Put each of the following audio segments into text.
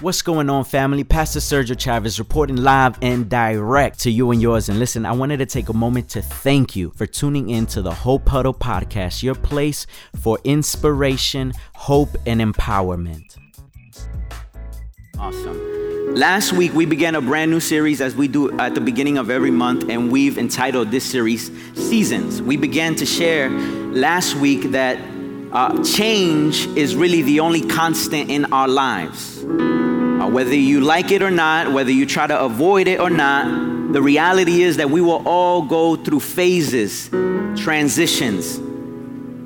What's going on, family? Pastor Sergio Chavez reporting live and direct to you and yours. And listen, I wanted to take a moment to thank you for tuning in to the Hope Huddle podcast, your place for inspiration, hope, and empowerment. Awesome. Last week, we began a brand new series as we do at the beginning of every month, and we've entitled this series Seasons. We began to share last week that uh, change is really the only constant in our lives. Uh, whether you like it or not, whether you try to avoid it or not, the reality is that we will all go through phases, transitions,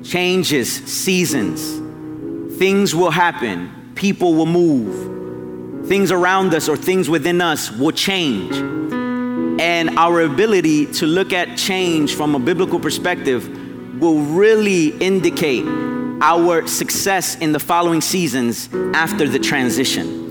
changes, seasons. Things will happen, people will move, things around us or things within us will change. And our ability to look at change from a biblical perspective will really indicate our success in the following seasons after the transition.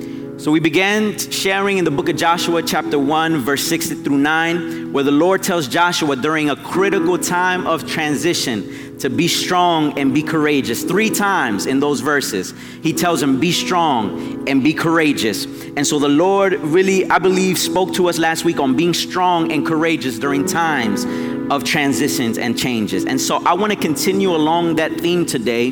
So we began sharing in the book of Joshua, chapter 1, verse 6 through 9, where the Lord tells Joshua during a critical time of transition to be strong and be courageous. Three times in those verses, he tells him, Be strong and be courageous. And so the Lord really, I believe, spoke to us last week on being strong and courageous during times of transitions and changes. And so I want to continue along that theme today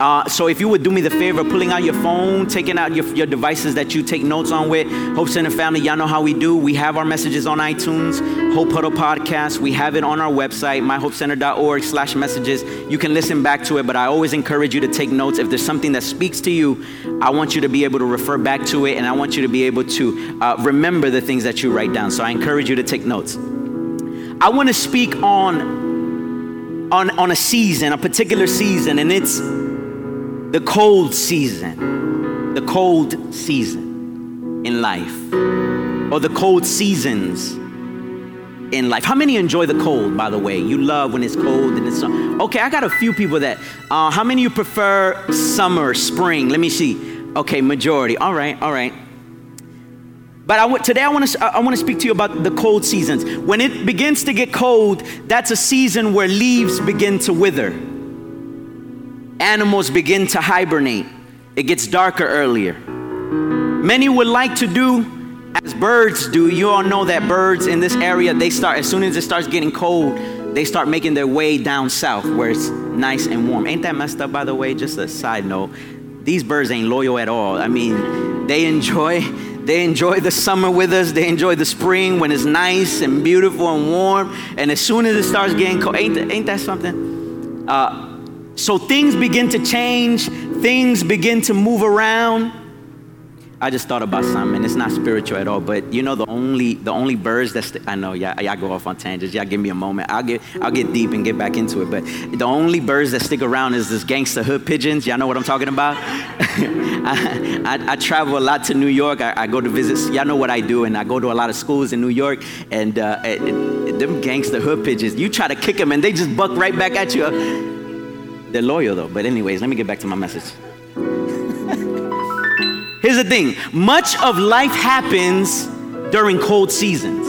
uh, so if you would do me the favor, of pulling out your phone, taking out your, your devices that you take notes on with, Hope Center family, y'all know how we do. We have our messages on iTunes, Hope Huddle Podcast. We have it on our website, myhopecenter.org slash messages. You can listen back to it, but I always encourage you to take notes. If there's something that speaks to you, I want you to be able to refer back to it, and I want you to be able to uh, remember the things that you write down. So I encourage you to take notes. I want to speak on, on, on a season, a particular season, and it's the cold season, the cold season in life, or the cold seasons in life. How many enjoy the cold, by the way? You love when it's cold and it's okay. I got a few people that. Uh, how many you prefer summer, spring? Let me see. Okay, majority. All right, all right. But I w- today I want to I want to speak to you about the cold seasons. When it begins to get cold, that's a season where leaves begin to wither animals begin to hibernate. It gets darker earlier. Many would like to do as birds do. You all know that birds in this area, they start, as soon as it starts getting cold, they start making their way down south where it's nice and warm. Ain't that messed up, by the way? Just a side note. These birds ain't loyal at all. I mean, they enjoy they enjoy the summer with us. They enjoy the spring when it's nice and beautiful and warm. And as soon as it starts getting cold, ain't, ain't that something? Uh, so things begin to change, things begin to move around. I just thought about something. And it's not spiritual at all, but you know the only the only birds that I know. Yeah, y'all go off on tangents. Y'all give me a moment. I'll get I'll get deep and get back into it. But the only birds that stick around is this gangster hood pigeons. Y'all know what I'm talking about. I, I, I, travel a lot to New York. I, I, go to visit. Y'all know what I do, and I go to a lot of schools in New York. And, uh, and them gangster hood pigeons, you try to kick them, and they just buck right back at you. They're loyal though. But, anyways, let me get back to my message. Here's the thing much of life happens during cold seasons.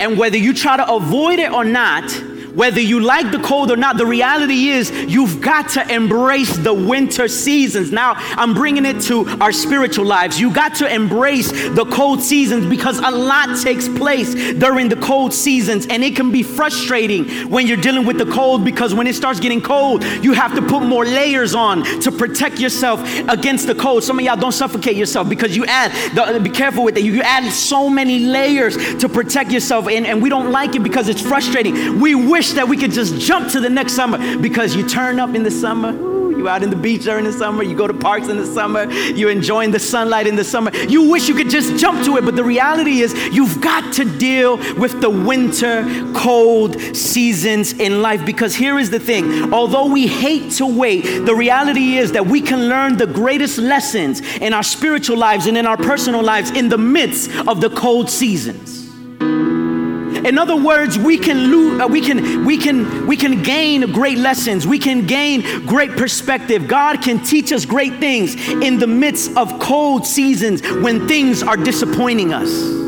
And whether you try to avoid it or not, whether you like the cold or not, the reality is you've got to embrace the winter seasons. Now, I'm bringing it to our spiritual lives. You got to embrace the cold seasons because a lot takes place during the cold seasons, and it can be frustrating when you're dealing with the cold because when it starts getting cold, you have to put more layers on to protect yourself against the cold. Some of y'all don't suffocate yourself because you add, the, uh, be careful with that. You add so many layers to protect yourself, and, and we don't like it because it's frustrating. We wish wish that we could just jump to the next summer because you turn up in the summer. You out in the beach during the summer. You go to parks in the summer. You're enjoying the sunlight in the summer. You wish you could just jump to it, but the reality is you've got to deal with the winter, cold seasons in life because here is the thing. Although we hate to wait, the reality is that we can learn the greatest lessons in our spiritual lives and in our personal lives in the midst of the cold seasons. In other words, we can lose, uh, we can we can we can gain great lessons. We can gain great perspective. God can teach us great things in the midst of cold seasons when things are disappointing us.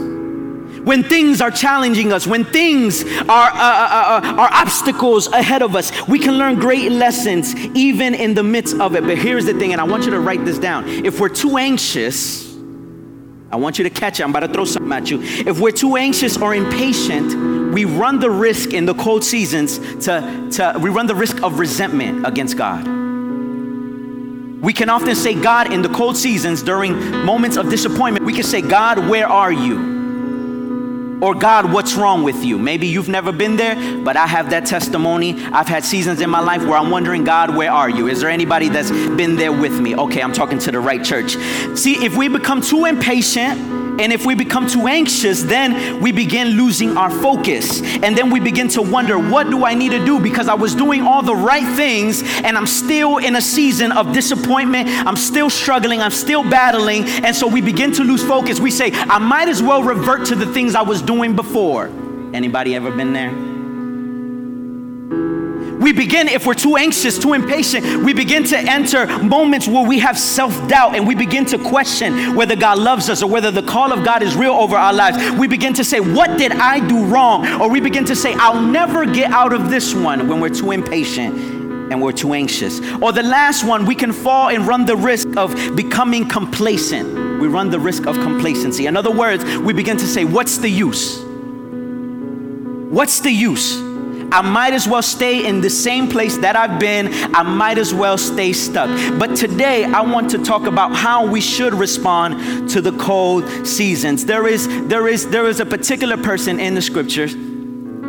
when things are challenging us, when things are, uh, uh, uh, are obstacles ahead of us, we can learn great lessons even in the midst of it. But here's the thing, and I want you to write this down. If we're too anxious, I want you to catch it. I'm about to throw something at you. If we're too anxious or impatient, we run the risk in the cold seasons to, to we run the risk of resentment against God. We can often say, God, in the cold seasons, during moments of disappointment, we can say, God, where are you? Or, God, what's wrong with you? Maybe you've never been there, but I have that testimony. I've had seasons in my life where I'm wondering, God, where are you? Is there anybody that's been there with me? Okay, I'm talking to the right church. See, if we become too impatient, and if we become too anxious, then we begin losing our focus. And then we begin to wonder, what do I need to do? Because I was doing all the right things and I'm still in a season of disappointment. I'm still struggling. I'm still battling. And so we begin to lose focus. We say, I might as well revert to the things I was doing before. Anybody ever been there? We begin, if we're too anxious, too impatient, we begin to enter moments where we have self doubt and we begin to question whether God loves us or whether the call of God is real over our lives. We begin to say, What did I do wrong? Or we begin to say, I'll never get out of this one when we're too impatient and we're too anxious. Or the last one, we can fall and run the risk of becoming complacent. We run the risk of complacency. In other words, we begin to say, What's the use? What's the use? I might as well stay in the same place that I've been. I might as well stay stuck. But today, I want to talk about how we should respond to the cold seasons. There is, there is, there is a particular person in the scriptures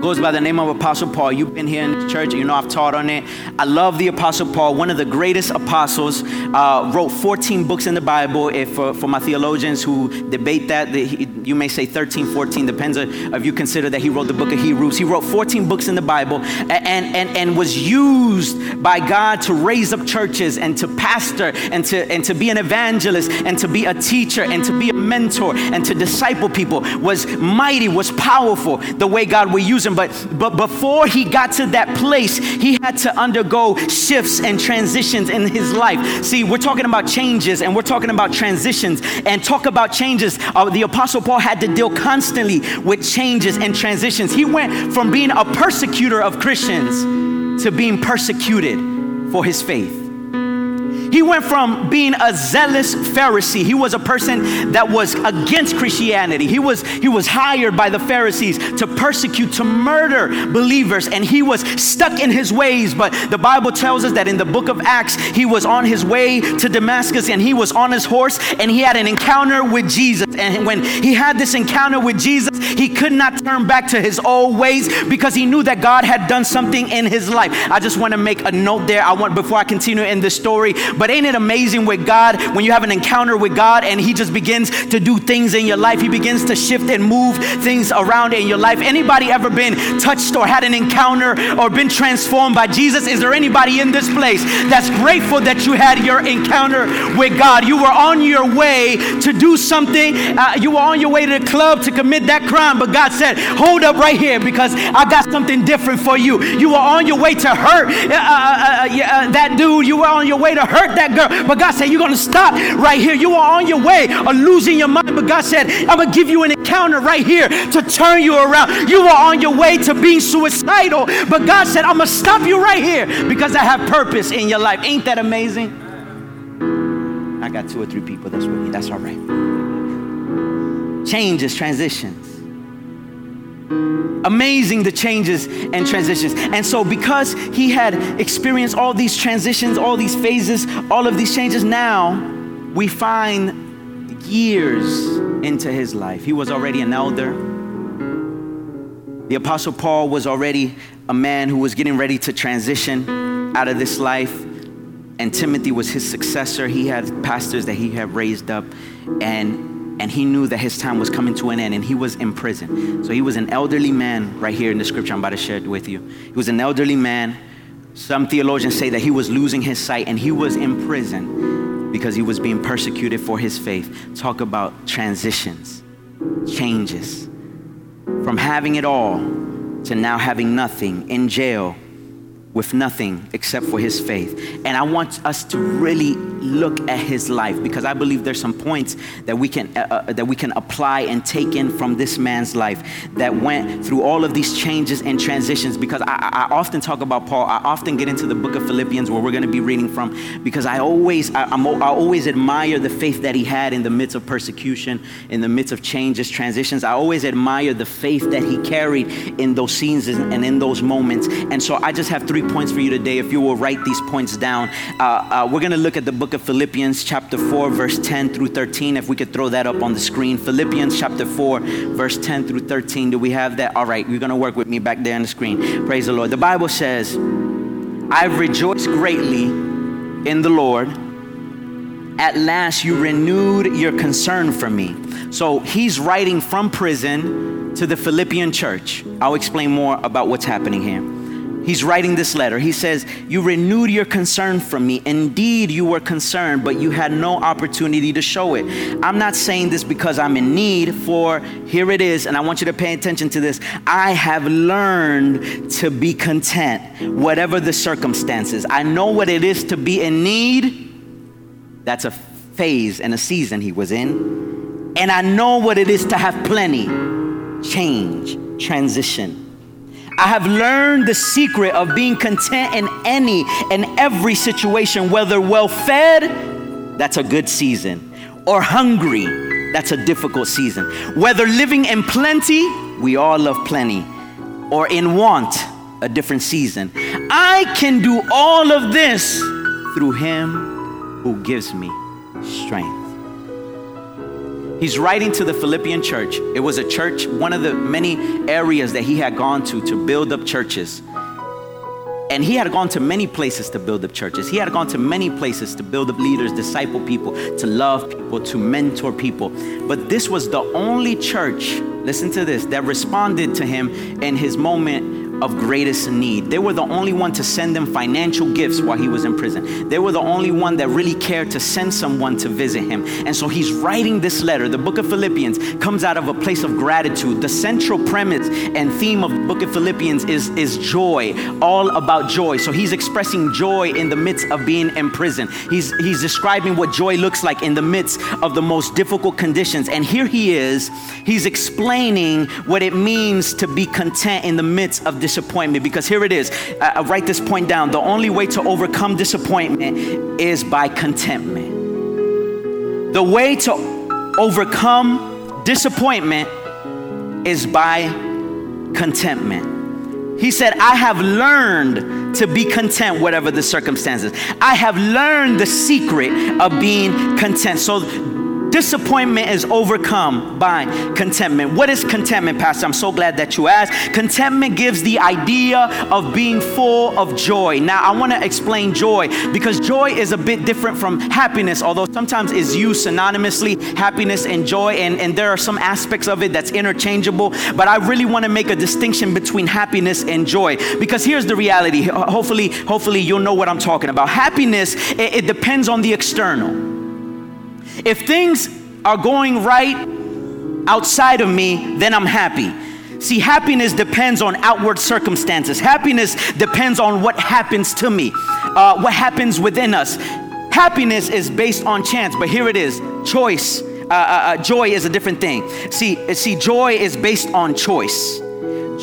goes by the name of Apostle Paul. You've been here in the church, you know I've taught on it. I love the Apostle Paul, one of the greatest apostles. Uh, wrote 14 books in the Bible. If uh, for my theologians who debate that, that he, you may say 13, 14, depends if you consider that he wrote the book of Hebrews. He wrote 14 books in the Bible and, and, and was used by God to raise up churches and to pastor and to, and to be an evangelist and to be a teacher and to be a mentor and to disciple people. Was mighty, was powerful the way God would use him but, but before he got to that place, he had to undergo shifts and transitions in his life. See, we're talking about changes and we're talking about transitions and talk about changes. Uh, the Apostle Paul had to deal constantly with changes and transitions. He went from being a persecutor of Christians to being persecuted for his faith. He went from being a zealous Pharisee. He was a person that was against Christianity. He was, he was hired by the Pharisees to persecute, to murder believers, and he was stuck in his ways. But the Bible tells us that in the book of Acts, he was on his way to Damascus and he was on his horse and he had an encounter with Jesus. And when he had this encounter with Jesus, he could not turn back to his old ways because he knew that God had done something in his life. I just want to make a note there. I want before I continue in this story, but ain't it amazing with God when you have an encounter with God and He just begins to do things in your life? He begins to shift and move things around in your life. Anybody ever been touched or had an encounter or been transformed by Jesus? Is there anybody in this place that's grateful that you had your encounter with God? You were on your way to do something, uh, you were on your way to the club to commit that crime, but God said, Hold up right here because I got something different for you. You were on your way to hurt uh, uh, uh, uh that dude, you were on your way to hurt that girl. But God said, You're going to stop right here. You are on your way of losing your mind. But God said, I'm going to give you an encounter right here to turn you around. You are on your way to being suicidal. But God said, I'm going to stop you right here because I have purpose in your life. Ain't that amazing? I got two or three people that's with me. That's all right. Changes, transitions amazing the changes and transitions. And so, because he had experienced all these transitions, all these phases, all of these changes, now we find years into his life. He was already an elder. The Apostle Paul was already a man who was getting ready to transition out of this life. And Timothy was his successor. He had pastors that he had raised up. And and he knew that his time was coming to an end and he was in prison. So he was an elderly man right here in the scripture I'm about to share it with you. He was an elderly man. Some theologians say that he was losing his sight and he was in prison because he was being persecuted for his faith. Talk about transitions, changes. From having it all to now having nothing in jail with nothing except for his faith. And I want us to really look at his life because I believe there's some points that we can uh, uh, that we can apply and take in from this man's life that went through all of these changes and transitions. Because I, I often talk about Paul, I often get into the book of Philippians where we're going to be reading from because I always I, I'm, I always admire the faith that he had in the midst of persecution, in the midst of changes, transitions. I always admire the faith that he carried in those scenes and in those moments. And so I just have three points for you today. If you will write these points down, uh, uh, we're going to look at the book of Philippians, chapter 4, verse 10 through 13. If we could throw that up on the screen. Philippians, chapter 4, verse 10 through 13. Do we have that? All right, you're going to work with me back there on the screen. Praise the Lord. The Bible says, I've rejoiced greatly in the Lord. At last, you renewed your concern for me. So he's writing from prison to the Philippian church. I'll explain more about what's happening here. He's writing this letter. He says, You renewed your concern for me. Indeed, you were concerned, but you had no opportunity to show it. I'm not saying this because I'm in need, for here it is, and I want you to pay attention to this. I have learned to be content, whatever the circumstances. I know what it is to be in need. That's a phase and a season he was in. And I know what it is to have plenty, change, transition. I have learned the secret of being content in any and every situation, whether well fed, that's a good season, or hungry, that's a difficult season. Whether living in plenty, we all love plenty, or in want, a different season. I can do all of this through Him who gives me strength. He's writing to the Philippian church. It was a church, one of the many areas that he had gone to to build up churches. And he had gone to many places to build up churches. He had gone to many places to build up leaders, disciple people, to love people, to mentor people. But this was the only church, listen to this, that responded to him in his moment of greatest need. They were the only one to send them financial gifts while he was in prison. They were the only one that really cared to send someone to visit him. And so he's writing this letter. The book of Philippians comes out of a place of gratitude. The central premise and theme of the book of Philippians is, is joy, all about joy. So he's expressing joy in the midst of being in prison. He's, he's describing what joy looks like in the midst of the most difficult conditions. And here he is, he's explaining what it means to be content in the midst of this disappointment because here it is. I, I write this point down. The only way to overcome disappointment is by contentment. The way to overcome disappointment is by contentment. He said, I have learned to be content, whatever the circumstances. I have learned the secret of being content. So Disappointment is overcome by contentment. What is contentment, Pastor? I'm so glad that you asked. Contentment gives the idea of being full of joy. Now, I want to explain joy because joy is a bit different from happiness, although sometimes is used synonymously, happiness and joy, and, and there are some aspects of it that's interchangeable. But I really want to make a distinction between happiness and joy because here's the reality. Hopefully, hopefully you'll know what I'm talking about. Happiness, it, it depends on the external. If things are going right outside of me, then I'm happy. See, happiness depends on outward circumstances. Happiness depends on what happens to me, uh, what happens within us. Happiness is based on chance, but here it is choice. Uh, uh, uh joy is a different thing. See, see, joy is based on choice.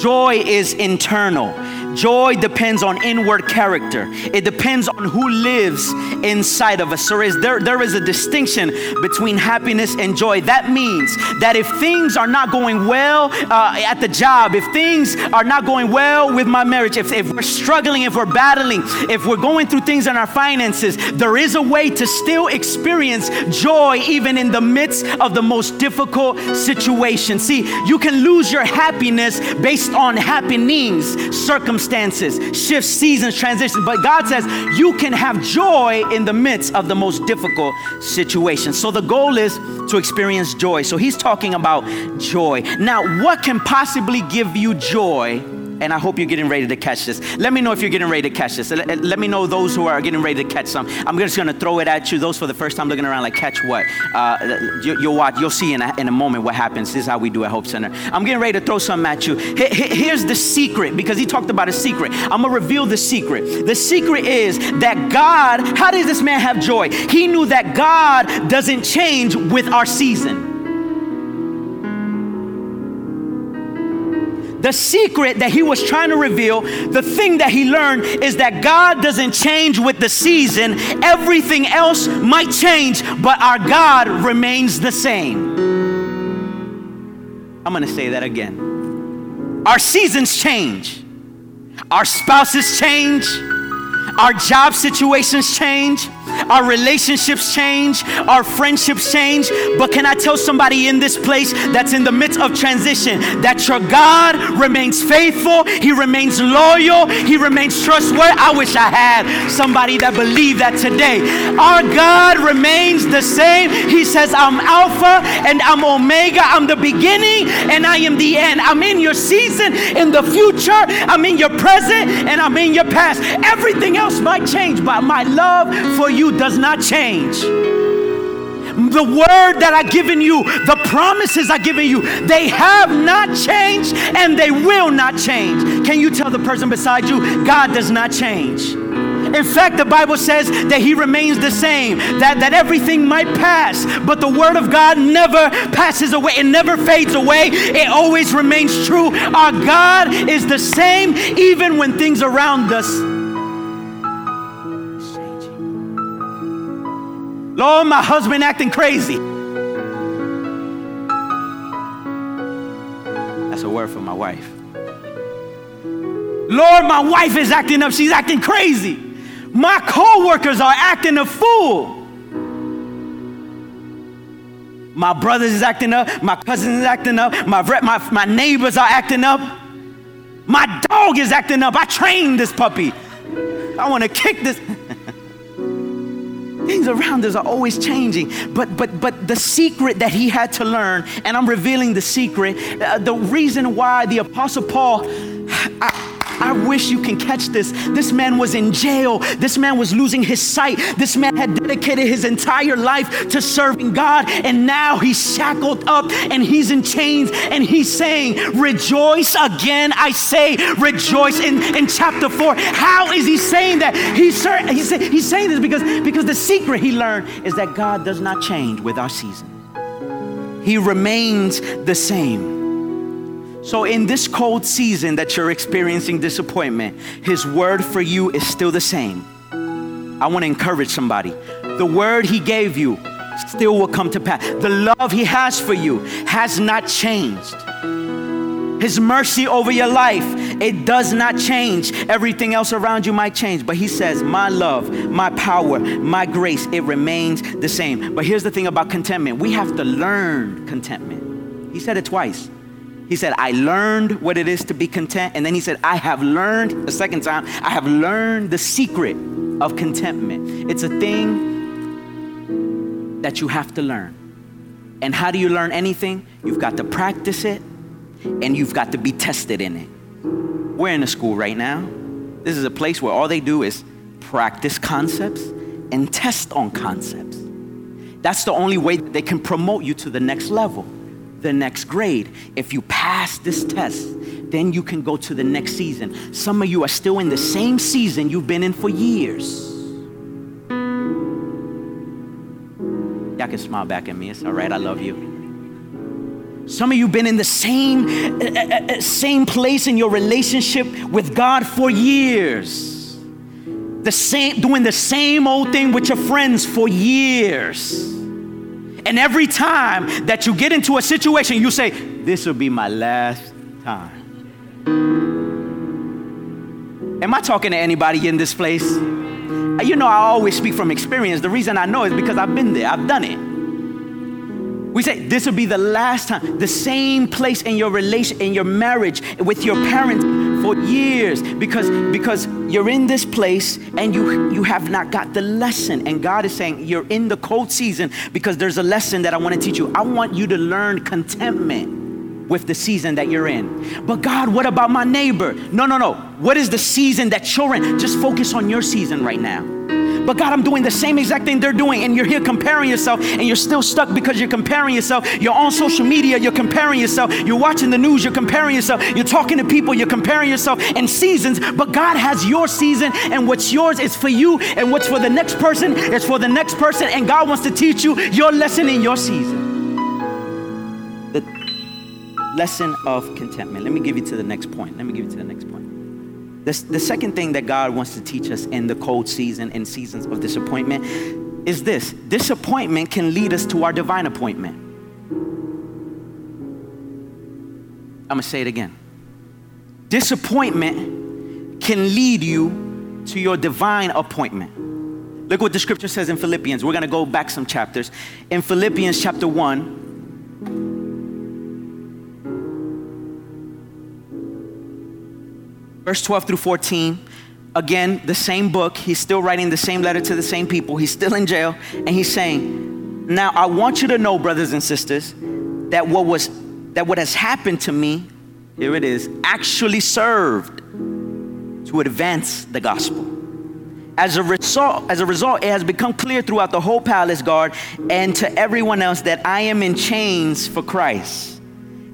Joy is internal. Joy depends on inward character. It depends on who lives inside of us. So there, there is a distinction between happiness and joy. That means that if things are not going well uh, at the job, if things are not going well with my marriage, if, if we're struggling, if we're battling, if we're going through things in our finances, there is a way to still experience joy even in the midst of the most difficult situation. See, you can lose your happiness based on happenings, circumstances circumstances, shifts, seasons, transitions. But God says you can have joy in the midst of the most difficult situation. So the goal is to experience joy. So he's talking about joy. Now, what can possibly give you joy and I hope you're getting ready to catch this. Let me know if you're getting ready to catch this. Let, me know those who are getting ready to catch some. I'm just going to throw it at you. Those for the first time looking around, like, catch what? Uh, you, will watch, you'll see in a, in a moment what happens. This is how we do at Hope Center. I'm getting ready to throw something at you. Here's the secret, because he talked about a secret. I'm going to reveal the secret. The secret is that God, how does this man have joy? He knew that God doesn't change with our season. The secret that he was trying to reveal, the thing that he learned is that God doesn't change with the season. Everything else might change, but our God remains the same. I'm going to say that again. Our seasons change, our spouses change, our job situations change. Our relationships change, our friendships change. But can I tell somebody in this place that's in the midst of transition that your God remains faithful, He remains loyal, He remains trustworthy? I wish I had somebody that believed that today. Our God remains the same. He says, I'm Alpha and I'm Omega. I'm the beginning and I am the end. I'm in your season, in the future, I'm in your present, and I'm in your past. Everything else might change, but my love for does not change. The word that I've given you, the promises I've given you, they have not changed and they will not change. Can you tell the person beside you, God does not change? In fact, the Bible says that He remains the same, that, that everything might pass, but the Word of God never passes away, it never fades away, it always remains true. Our God is the same even when things around us Lord, my husband acting crazy. That's a word for my wife. Lord, my wife is acting up. She's acting crazy. My co-workers are acting a fool. My brothers is acting up. My cousins is acting up. My, my, my neighbors are acting up. My dog is acting up. I trained this puppy. I want to kick this. Things around us are always changing. But but but the secret that he had to learn, and I'm revealing the secret, uh, the reason why the apostle Paul I, I wish you can catch this. This man was in jail. This man was losing his sight. This man had dedicated his entire life to serving God, and now he's shackled up and he's in chains, and he's saying, Rejoice again. I say, rejoice in, in chapter 4. How is he saying that? He's, he's, he's saying this because, because the secret he learned is that God does not change with our season, He remains the same. So, in this cold season that you're experiencing disappointment, His word for you is still the same. I want to encourage somebody. The word He gave you still will come to pass. The love He has for you has not changed. His mercy over your life, it does not change. Everything else around you might change, but He says, My love, my power, my grace, it remains the same. But here's the thing about contentment we have to learn contentment. He said it twice. He said, I learned what it is to be content. And then he said, I have learned, the second time, I have learned the secret of contentment. It's a thing that you have to learn. And how do you learn anything? You've got to practice it and you've got to be tested in it. We're in a school right now. This is a place where all they do is practice concepts and test on concepts. That's the only way they can promote you to the next level the next grade. If you pass this test, then you can go to the next season. Some of you are still in the same season you've been in for years. Y'all can smile back at me. It's all right. I love you. Some of you been in the same uh, uh, uh, same place in your relationship with God for years. The same doing the same old thing with your friends for years. And every time that you get into a situation, you say, This will be my last time. Am I talking to anybody in this place? Uh, you know, I always speak from experience. The reason I know is because I've been there, I've done it. We say this will be the last time. The same place in your relation, in your marriage, with your parents for years, because because you're in this place and you you have not got the lesson. And God is saying you're in the cold season because there's a lesson that I want to teach you. I want you to learn contentment. with the season that you're in. But God, what about my neighbor? No, no, no. What is the season that you're in? Just focus on your season right now. But God, I'm doing the same exact thing they're doing, and you're here comparing yourself, and you're still stuck because you're comparing yourself. You're on social media, you're comparing yourself. You're watching the news, you're comparing yourself. You're talking to people, you're comparing yourself in seasons. But God has your season, and what's yours is for you, and what's for the next person is for the next person. And God wants to teach you your lesson in your season. The lesson of contentment. Let me give you to the next point. Let me give you to the next point. The, the second thing that God wants to teach us in the cold season and seasons of disappointment is this disappointment can lead us to our divine appointment. I'm gonna say it again. Disappointment can lead you to your divine appointment. Look what the scripture says in Philippians. We're gonna go back some chapters. In Philippians chapter 1, verse 12 through 14. Again, the same book. He's still writing the same letter to the same people. He's still in jail. And he's saying, Now I want you to know, brothers and sisters, that what was that what has happened to me, here it is, actually served to advance the gospel. As a result, as a result, it has become clear throughout the whole palace guard and to everyone else that I am in chains for Christ.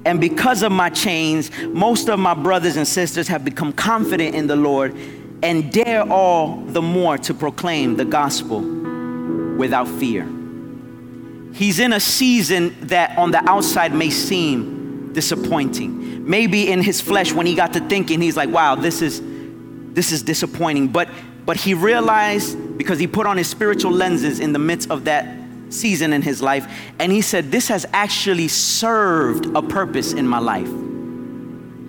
And because of my chains, most of my brothers and sisters have become confident in the Lord and dare all the more to proclaim the gospel without fear. He's in a season that on the outside may seem disappointing. Maybe in his flesh when he got to thinking he's like, "Wow, this is this is disappointing." But but he realized because he put on his spiritual lenses in the midst of that season in his life, and he said, This has actually served a purpose in my life.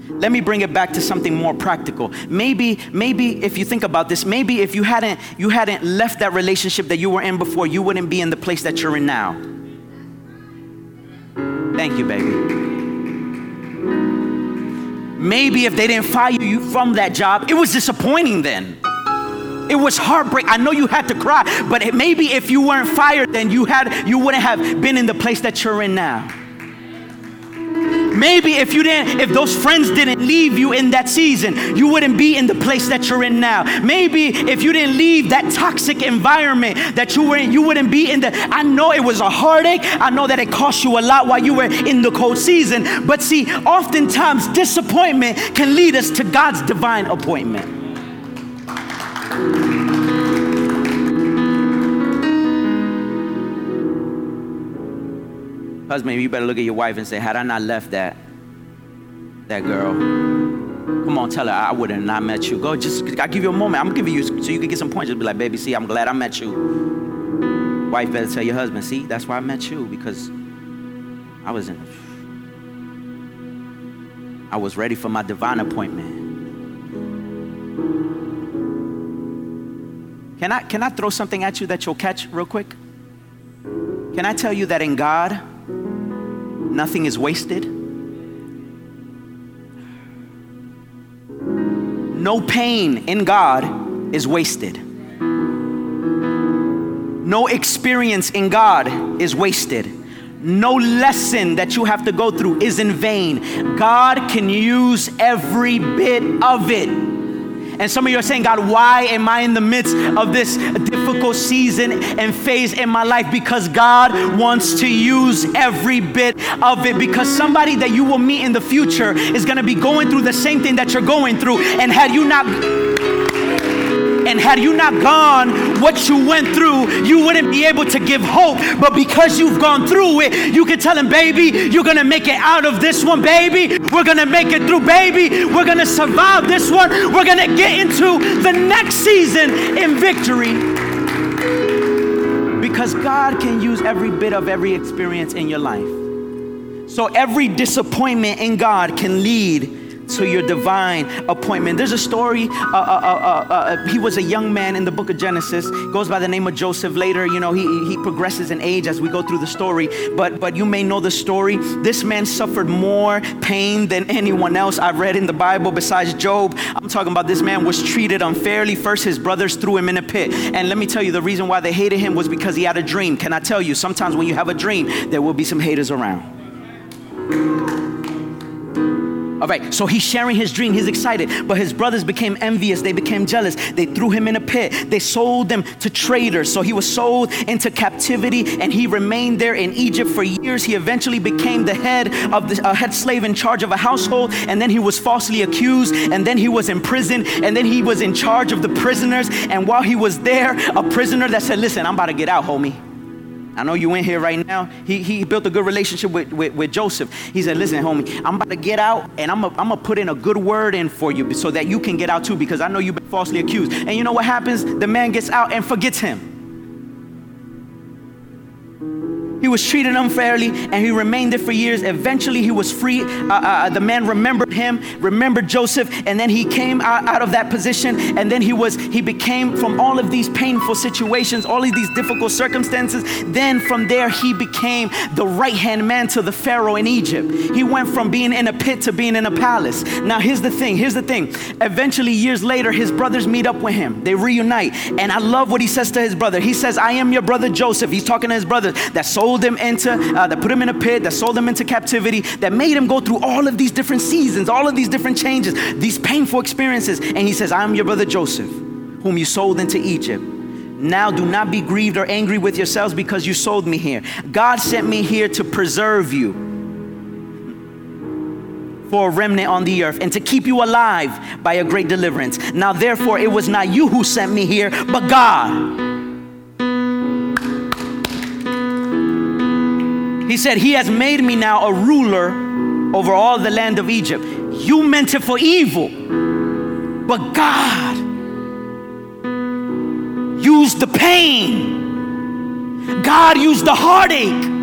Let me bring it back to something more practical. Maybe, maybe if you think about this, maybe if you hadn't you hadn't left that relationship that you were in before, you wouldn't be in the place that you're in now. Thank you, baby. Maybe if they didn't fire you from that job, it was disappointing then. It was heartbreak. I know you had to cry, but maybe if you weren't fired, then you had you wouldn't have been in the place that you're in now. Maybe if you didn't, if those friends didn't leave you in that season, you wouldn't be in the place that you're in now. Maybe if you didn't leave that toxic environment that you were in, you wouldn't be in the. I know it was a heartache. I know that it cost you a lot while you were in the cold season. But see, oftentimes disappointment can lead us to God's divine appointment. Husband, you better look at your wife and say, had I not left that, that girl, come on, tell her I would have not met you. Go, just, i give you a moment. I'm giving you so you can get some points. Just be like, baby, see, I'm glad I met you. Wife better tell your husband, see, that's why I met you because I was in, I was ready for my divine appointment. Can I, can I throw something at you that you'll catch real quick? Can I tell you that in God, nothing is wasted? No pain in God is wasted. No experience in God is wasted. No lesson that you have to go through is in vain. God can use every bit of it. And some of you are saying, God, why am I in the midst of this difficult season and phase in my life? Because God wants to use every bit of it. Because somebody that you will meet in the future is going to be going through the same thing that you're going through. And had you not and had you not gone what you went through, you wouldn't be able to give hope. But because you've gone through it, you can tell him, baby, you're gonna make it out of this one, baby. We're gonna make it through, baby. We're gonna survive this one. We're gonna get into the next season in victory. Because God can use every bit of every experience in your life. So every disappointment in God can lead to your divine appointment. There's a story. Uh uh, uh, uh, uh, he was a young man in the book of Genesis. Goes by the name of Joseph. Later, you know, he, he progresses in age as we go through the story. But but you may know the story. This man suffered more pain than anyone else I've read in the Bible besides Job. I'm talking about this man was treated unfairly. First, his brothers threw him in a pit. And let me tell you, the reason why they hated him was because he had a dream. Can I tell you? Sometimes when you have a dream, there will be some haters around. All right, so he's sharing his dream. He's excited. But his brothers became envious. They became jealous. They threw him in a pit. They sold him to traders. So he was sold into captivity and he remained there in Egypt for years. He eventually became the head of the uh, head slave in charge of a household. And then he was falsely accused. And then he was in prison. And then he was in charge of the prisoners. And while he was there, a prisoner that said, Listen, I'm about to get out, homie. I know you in here right now. He, he built a good relationship with, with, with Joseph. He said, Listen, homie, I'm about to get out and I'm going to put in a good word in for you so that you can get out too because I know you've been falsely accused. And you know what happens? The man gets out and forgets him. He was treated unfairly and he remained there for years. Eventually, he was free. Uh, uh, the man remembered him, remembered Joseph, and then he came out, out of that position. And then he was, he became from all of these painful situations, all of these difficult circumstances. Then from there, he became the right hand man to the Pharaoh in Egypt. He went from being in a pit to being in a palace. Now, here's the thing here's the thing. Eventually, years later, his brothers meet up with him, they reunite. And I love what he says to his brother. He says, I am your brother Joseph. He's talking to his brothers that sold sold him into, uh, that put him in a pit, that sold him into captivity, that made him go through all of these different seasons, all of these different changes, these painful experiences. And he says, I'm your brother Joseph, whom you sold into Egypt. Now do not be grieved or angry with yourselves because you sold me here. God sent me here to preserve you for a remnant on the earth and to keep you alive by a great deliverance. Now, therefore, it was not you who sent me here, but God. He said, He has made me now a ruler over all the land of Egypt. You meant it for evil, but God used the pain, God used the heartache.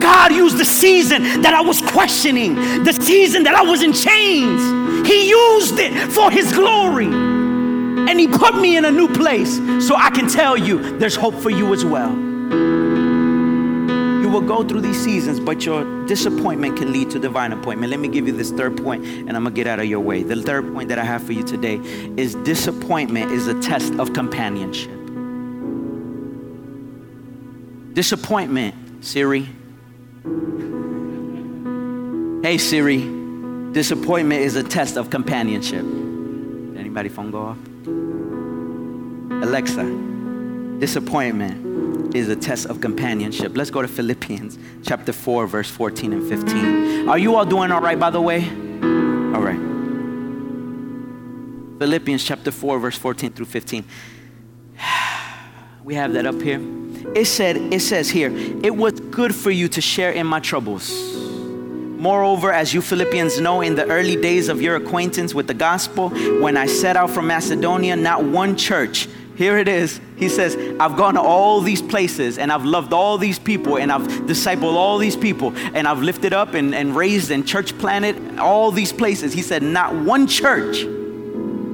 God used the season that I was questioning, the season that I was in chains. He used it for His glory. And He put me in a new place so I can tell you there's hope for you as well will go through these seasons, but your disappointment can lead to divine appointment. Let me give you this third point, and I'm gonna get out of your way. The third point that I have for you today is disappointment is a test of companionship. Disappointment, Siri. Hey Siri, disappointment is a test of companionship. Anybody phone go off? Alexa, disappointment is a test of companionship. Let's go to Philippians chapter 4, verse 14 and 15. Are you all doing all right, by the way? All right. Philippians chapter 4, verse 14 through 15. We have that up here. It said, it says here, it was good for you to share in my troubles. Moreover, as you Philippians know, in the early days of your acquaintance with the gospel, when I set out from Macedonia, not one church here it is. He says, I've gone to all these places and I've loved all these people and I've discipled all these people and I've lifted up and, and raised and church planted all these places. He said, Not one church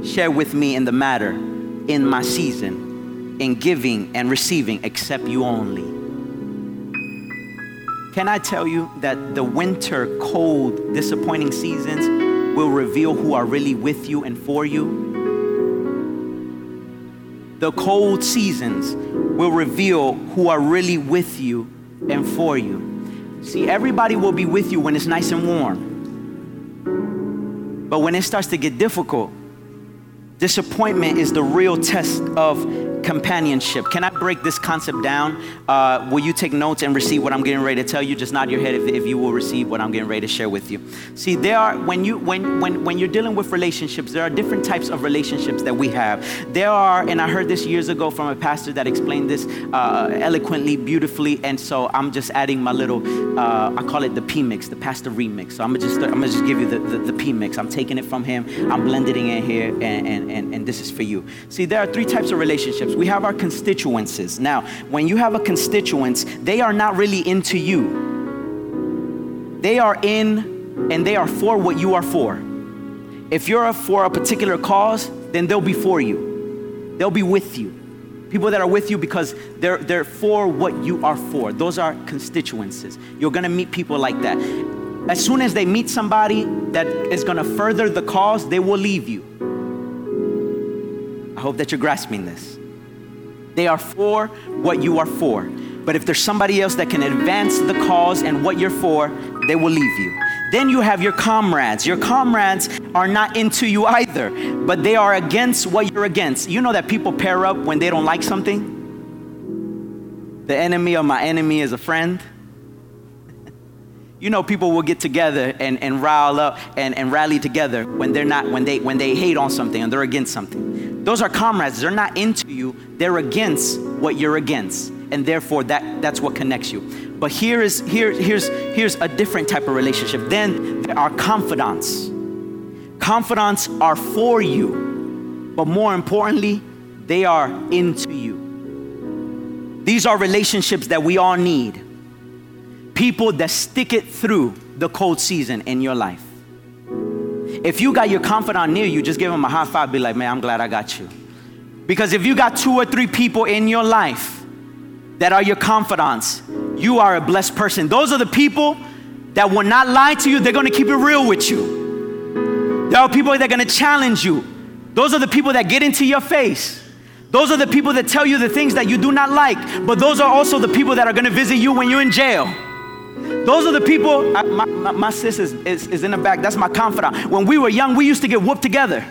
shared with me in the matter in my season, in giving and receiving, except you only. Can I tell you that the winter, cold, disappointing seasons will reveal who are really with you and for you? The cold seasons will reveal who are really with you and for you. See, everybody will be with you when it's nice and warm. But when it starts to get difficult, disappointment is the real test of companionship. Can I break this concept down? Uh, will you take notes and receive what I'm getting ready to tell you? Just nod your head if, if you will receive what I'm getting ready to share with you. See, there are when you when when when you're dealing with relationships, there are different types of relationships that we have. There are, and I heard this years ago from a pastor that explained this uh, eloquently, beautifully, and so I'm just adding my little. Uh, I call it the P mix, the pastor remix. So I'm gonna just I'm gonna just give you the, the, the P mix. I'm taking it from him. I'm blending it in here, and, and and and this is for you. See, there are three types of relationships relationships. We have our constituencies. Now, when you have a constituents, they are not really into you. They are in and they are for what you are for. If you're for a particular cause, then they'll be for you. They'll be with you. People that are with you because they're, they're for what you are for. Those are constituencies. You're gonna meet people like that. As soon as they meet somebody that is gonna further the cause, they will leave you. I hope that you're grasping this. They are for what you are for. But if there's somebody else that can advance the cause and what you're for, they will leave you. Then you have your comrades. Your comrades are not into you either, but they are against what you're against. You know that people pair up when they don't like something? The enemy of my enemy is a friend. You know, people will get together and, and rile up and, and rally together when they're not, when they when they hate on something and they're against something. Those are comrades. They're not into you, they're against what you're against. And therefore that, that's what connects you. But here is here, here's here's a different type of relationship. Then there are confidants. Confidants are for you, but more importantly, they are into you. These are relationships that we all need. People that stick it through the cold season in your life. If you got your confidant near you, just give them a high five, be like, man, I'm glad I got you. Because if you got two or three people in your life that are your confidants, you are a blessed person. Those are the people that will not lie to you, they're gonna keep it real with you. There are people that are gonna challenge you. Those are the people that get into your face. Those are the people that tell you the things that you do not like, but those are also the people that are gonna visit you when you're in jail. Those are the people, I, my, my, my, sis is, is, is in the back, that's my confidant. When we were young, we used to get whooped together.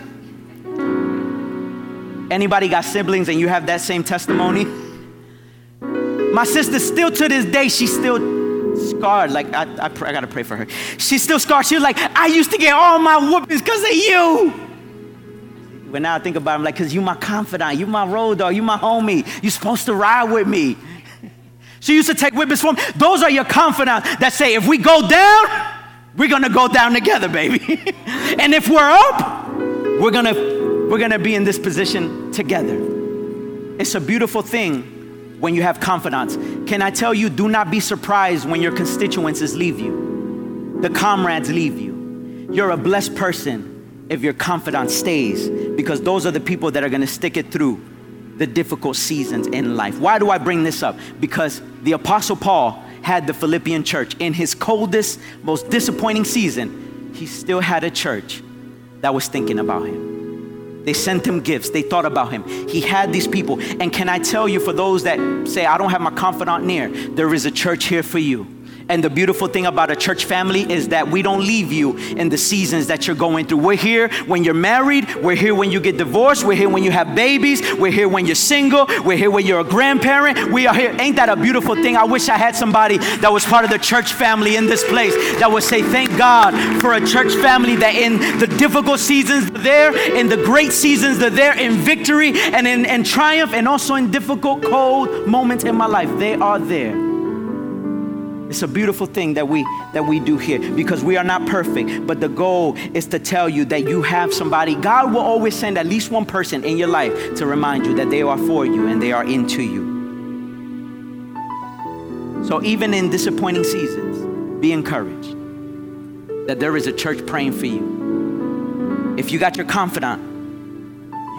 Anybody got siblings and you have that same testimony? My sister, still to this day, she's still scarred. Like, I, I, I gotta pray for her. She's still scarred. She was like, I used to get all my whoopings because of you. But now I think about it, I'm like, because you my confidant, you my road dog, you my homie. You're supposed to ride with me. She used to take whippings from. Those are your confidants that say, if we go down, we're gonna go down together, baby. and if we're up, we're gonna we're gonna be in this position together. It's a beautiful thing when you have confidants. Can I tell you, do not be surprised when your constituencies leave you, the comrades leave you. You're a blessed person if your confidant stays, because those are the people that are gonna stick it through the difficult seasons in life. Why do I bring this up? Because the Apostle Paul had the Philippian church in his coldest, most disappointing season. He still had a church that was thinking about him. They sent him gifts, they thought about him. He had these people. And can I tell you, for those that say, I don't have my confidant near, there is a church here for you and the beautiful thing about a church family is that we don't leave you in the seasons that you're going through. We're here when you're married, we're here when you get divorced, we're here when you have babies, we're here when you're single, we're here when you're a grandparent. We are here. Ain't that a beautiful thing? I wish I had somebody that was part of the church family in this place that would say, Thank God for a church family that in the difficult seasons they're there, in the great seasons they're there, in victory and in, in triumph, and also in difficult, cold moments in my life. They are there. It's a beautiful thing that we that we do here because we are not perfect, but the goal is to tell you that you have somebody. God will always send at least one person in your life to remind you that they are for you and they are into you. So even in disappointing seasons, be encouraged that there is a church praying for you. If you got your confidant,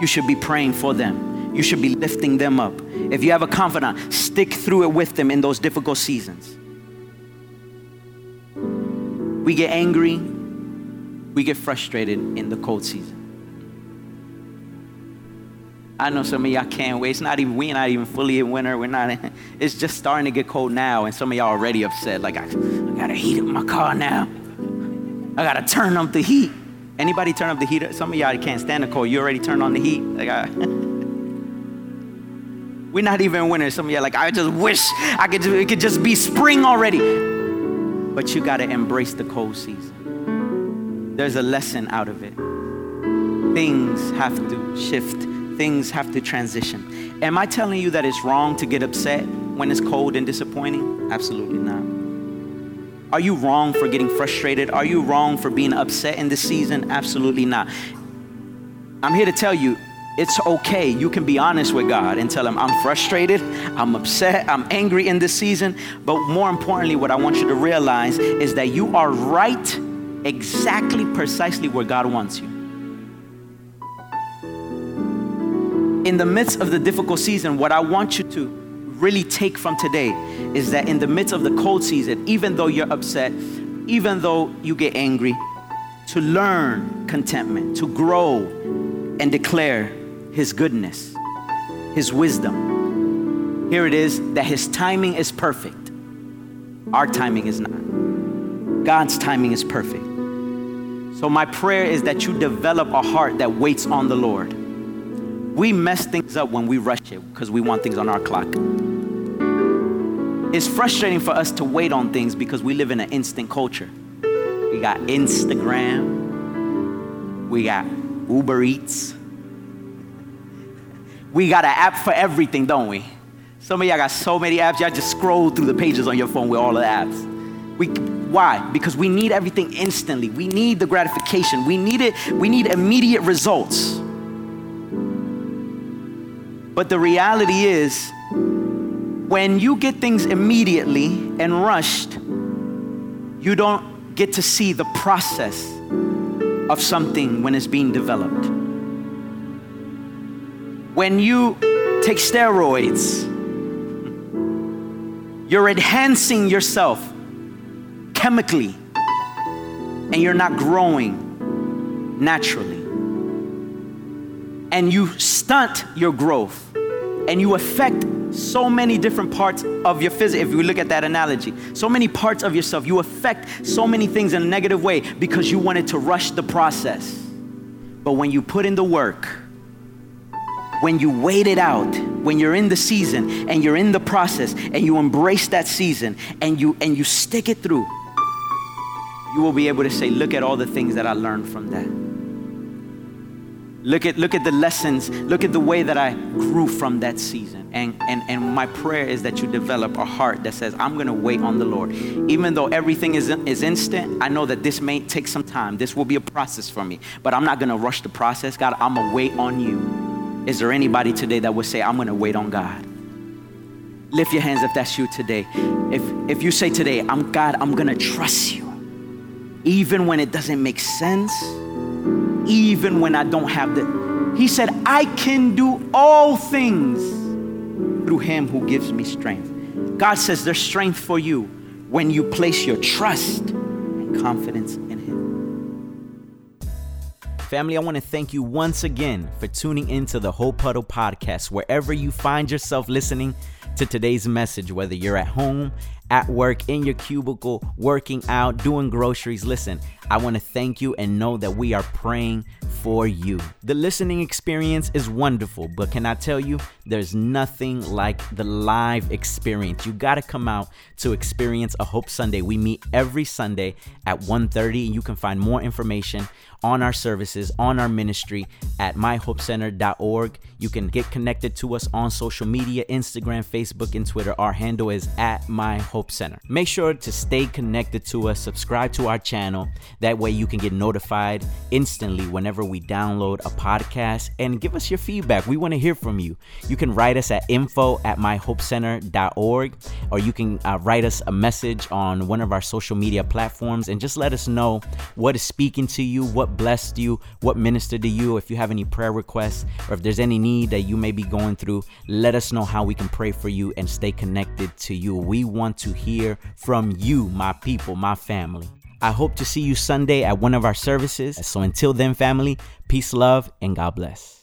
you should be praying for them. You should be lifting them up. If you have a confidant, stick through it with them in those difficult seasons. We get angry, we get frustrated in the cold season. I know some of y'all can't wait. It's not even we're not even fully in winter. We're not. It's just starting to get cold now, and some of y'all already upset. Like I, I gotta heat up my car now. I gotta turn up the heat. Anybody turn up the heat? Some of y'all can't stand the cold. You already turned on the heat. Like I, we're not even winter. Some of y'all like I just wish I could. It could just be spring already. But you got to embrace the cold season. There's a lesson out of it. Things have to shift, things have to transition. Am I telling you that it's wrong to get upset when it's cold and disappointing? Absolutely not. Are you wrong for getting frustrated? Are you wrong for being upset in this season? Absolutely not. I'm here to tell you it's okay. You can be honest with God and tell Him, I'm frustrated, I'm upset, I'm angry in this season. But more importantly, what I want you to realize is that you are right exactly, precisely where God wants you. In the midst of the difficult season, what I want you to really take from today is that in the midst of the cold season, even though you're upset, even though you get angry, to learn contentment, to grow and declare his goodness, His wisdom. Here it is that His timing is perfect. Our timing is not. God's timing is perfect. So, my prayer is that you develop a heart that waits on the Lord. We mess things up when we rush it because we want things on our clock. It's frustrating for us to wait on things because we live in an instant culture. We got Instagram, we got Uber Eats, we got an app for everything, don't we? Some of y'all got so many apps, y'all just scroll through the pages on your phone with all the apps. We, why? Because we need everything instantly. We need the gratification. We need it, we need immediate results. But the reality is, when you get things immediately and rushed, you don't get to see the process of something when it's being developed. When you take steroids, you're enhancing yourself chemically and you're not growing naturally. And you stunt your growth and you affect so many different parts of your physics. If you look at that analogy, so many parts of yourself, you affect so many things in a negative way because you wanted to rush the process. But when you put in the work, when you wait it out, when you're in the season and you're in the process and you embrace that season and you and you stick it through, you will be able to say, look at all the things that I learned from that. Look at, look at the lessons, look at the way that I grew from that season. And, and, and my prayer is that you develop a heart that says, I'm gonna wait on the Lord. Even though everything is, is instant, I know that this may take some time. This will be a process for me. But I'm not gonna rush the process. God, I'm gonna wait on you. Is there anybody today that would say, I'm gonna wait on God? Lift your hands if that's you today. If, if you say today, I'm God, I'm gonna trust you even when it doesn't make sense, even when I don't have the. He said, I can do all things through him who gives me strength. God says there's strength for you when you place your trust and confidence in him. Family, I want to thank you once again for tuning into the Hope Huddle podcast. Wherever you find yourself listening to today's message, whether you're at home, at work, in your cubicle, working out, doing groceries. Listen, I want to thank you and know that we are praying for you. The listening experience is wonderful, but can I tell you, there's nothing like the live experience. You got to come out to experience a Hope Sunday. We meet every Sunday at 1:30 and you can find more information on our services, on our ministry at myhopecenter.org. You can get connected to us on social media, Instagram, Facebook, and Twitter. Our handle is at My Hope Center. Make sure to stay connected to us, subscribe to our channel. That way you can get notified instantly whenever we download a podcast and give us your feedback. We want to hear from you. You can write us at info at myhopecenter.org or you can uh, write us a message on one of our social media platforms and just let us know what is speaking to you, what blessed you, what ministered to you. If you have any prayer requests or if there's any need that you may be going through, let us know how we can pray for you and stay connected to you. We want to hear from you, my people, my family. I hope to see you Sunday at one of our services. So until then, family, peace, love, and God bless.